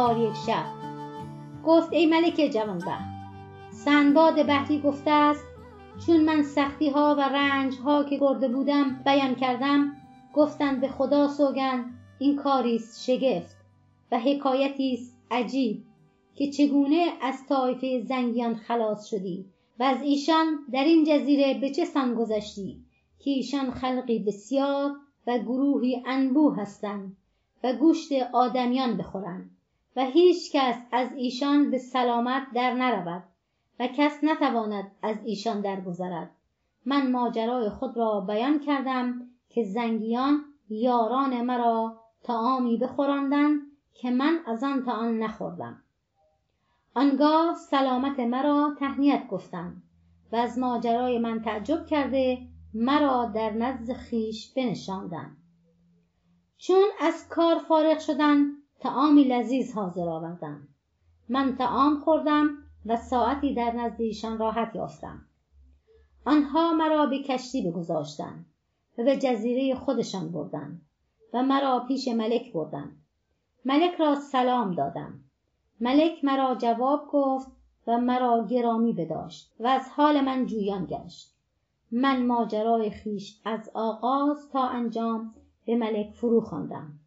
952 دوم از هزار یک شب. گفت ای ملک جوانبخت سنباد بحری گفته است چون من سختی ها و رنج ها که برده بودم بیان کردم گفتند به خدا سوگند این کاری است شگفت و حکایتی است عجیب که چگونه از طایفه زنگیان خلاص شدی و از ایشان در این جزیره به چه سان گذشتی که ایشان خلقی بسیار و گروهی انبوه هستند و گوشت آدمیان بخورند. و هیچ کس از ایشان به سلامت در نرود و کس نتواند از ایشان درگذرد. من ماجرای خود را بیان کردم که زنگیان یاران مرا طعامی بخوراندند که من از آن طعام نخوردم. آنگاه سلامت مرا تهنیت گفتند و از ماجرای من تعجب کرده مرا در نزد خویش بنشاندند. چون از کار فارغ شدند طعامی لذیذ حاضر آوردند من طعام خوردم و ساعتی در نزد ایشان راحت یافتم. آنها مرا به کشتی بگذاشتند و به جزیره خودشان بردند و مرا پیش ملک بردند ملک را سلام دادم. ملک مرا جواب گفت و مرا گرامی بداشت و از حال من جویان گشت. من ماجرای خویش از آغاز تا انجام به ملک فرو خواندم.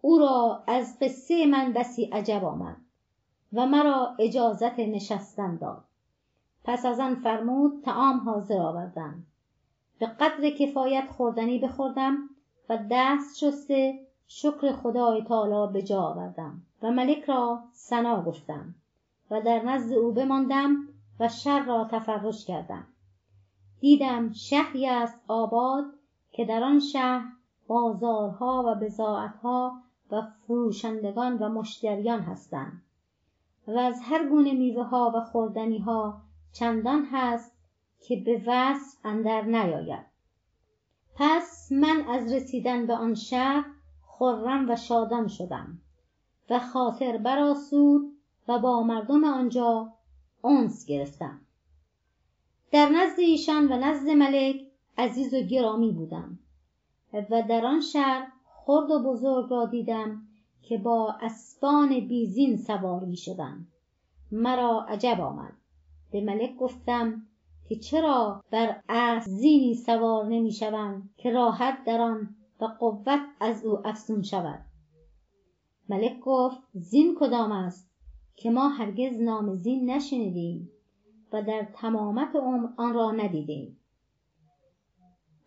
او را از قصه من بسی عجب آمد و مرا اجازت نشستن داد. پس از آن فرمود طعام حاضر آوردند به قدر کفایت خوردنی بخوردم و دست شسته شکر خدای تعالی به جا آوردم و ملک را ثنا گفتم و در نزد او بماندم و شر را تفرش کردم. دیدم شهری است آباد که در آن شهر بازارها و بضاعتها و فروشندگان و مشتریان هستند. و از هر گونه میوه ها و خوردنی ها چندان هست که به وصف اندر نیاید. پس من از رسیدن به آن شهر خرم و شادان شدم و خاطر برآسود و با مردم آنجا انس گرفتم. در نزد ایشان و نزد ملک عزیز و گرامی بودم و در آن شهر خرد و بزرگ را دیدم که با اسبان بیزین سوار می شدند مرا عجب آمد. به ملک گفتم که چرا بر اسب زینی سوار نمی شوند که راحت در آن و قوت از او افزون شود. ملک گفت زین کدام است که ما هرگز نام زین نشنیدیم و در تمامت عمر آن را ندیدیم.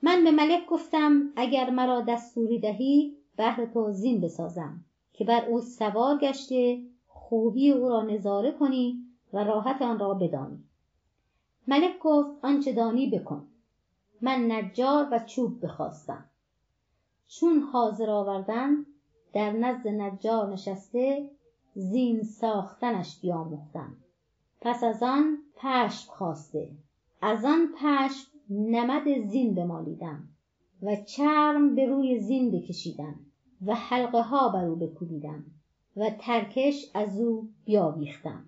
من به ملک گفتم اگر مرا دستوری دهی بهر تو زین بسازم که بر او سوار گشته خوبی او را نظاره کنی و راحت آن را بدانی. ملک گفت آنچه دانی بکن. من نجار و چوب بخواستم. چون حاضر آوردند در نزد نجار نشسته زین ساختنش بیاموختم. پس از آن پشم خواسته. از آن پشم نمد زین بمالیدم و چرم به روی زین بکشیدم و حلقه ها بر او بکوبیدم و ترکش از او بیاویختم.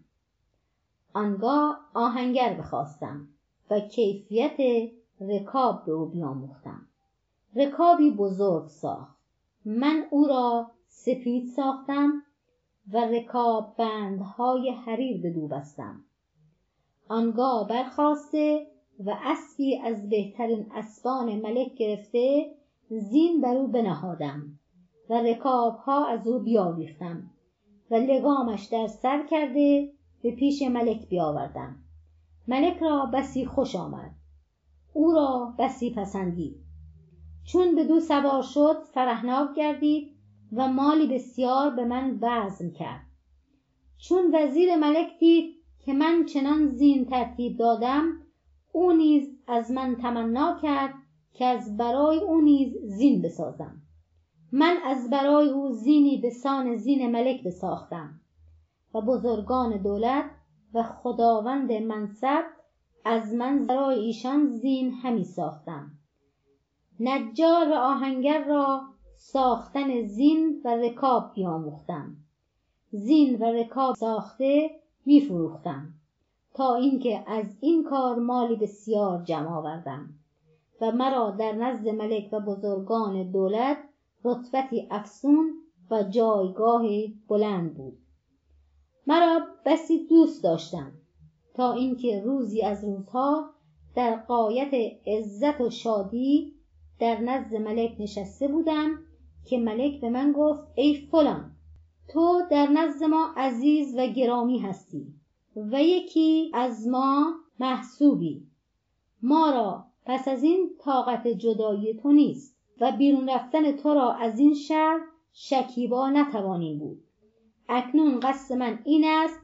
آنگاه آهنگر بخواستم و کیفیت رکاب به او بیاموختم. رکابی بزرگ ساخت. من او را سپید ساختم و رکاب بندهای حریر بدو بستم. آنگاه برخواسته و اسبی از بهترین اسبان ملک گرفته زین بر او بنهادم و رکابها از او بیاویختم و لگامش در سر کرده به پیش ملک بیاوردم. ملک را بسی خوش آمد. او را بسی پسندید. چون بدو سوار شد فرهناک گردید و مالی بسیار به من بذل کرد. چون وزیر ملک دید که من چنان زین ترتیب دادم او نیز از من تمنا کرد که از برای او نیز زین بسازم. من از برای او زینی به سان زین ملک بساختم و بزرگان دولت و خداوند منصب از من برای ایشان زین همی ساختم. نجار و آهنگر را ساختن زین و رکاب بیاموختم. زین و رکاب ساخته میفروختم تا اینکه از این کار مالی بسیار جمع آوردم و مرا در نزد ملک و بزرگان دولت رتبتی افزون و جایگاه بلند بود. مرا بسی دوست داشتم تا اینکه روزی از روزها در قایت عزت و شادی در نزد ملک نشسته بودم که ملک به من گفت ای فلان تو در نزد ما عزیز و گرامی هستی. و یکی از ما محسوبی ما را پس از این طاقت جدایی تو نیست و بیرون رفتن تو را از این شهر شکیبا نتوانیم بود. اکنون قصد من این است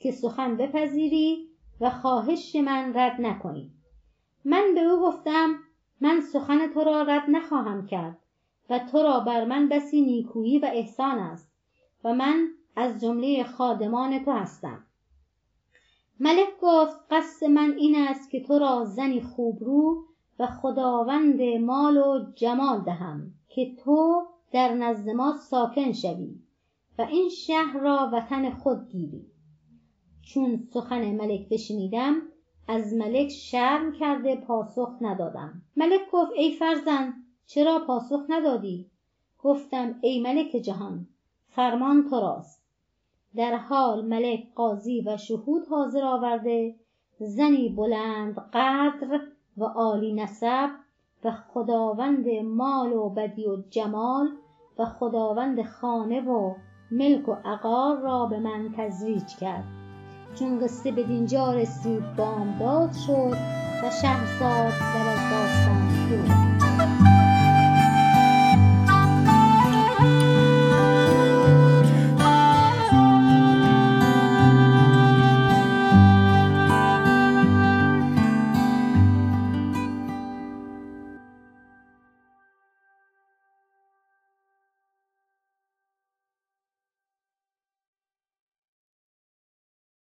که سخن بپذیری و خواهش من رد نکنی. من به او گفتم من سخن تو را رد نخواهم کرد و تو را بر من بسی نیکویی و احسان است و من از جمله خادمان تو هستم. ملک گفت قصد من این است که تو را زنی خوبرو و خداوند مال و جمال دهم که تو در نزد ما ساکن شوی و این شهر را وطن خود گیری. چون سخن ملک بشنیدم از ملک شرم کرده پاسخ ندادم. ملک گفت ای فرزند چرا پاسخ ندادی؟ گفتم ای ملک جهان فرمان تو راست. در حال ملک قاضی و شهود حاضر آورده زنی بلند قدر و عالی نسب و خداوند مال و بدی و جمال و خداوند خانه و ملک و عقار را به من تزویج کرد. چون قصه به دینجا رسید بامداد شد و شهرزاد در از داستان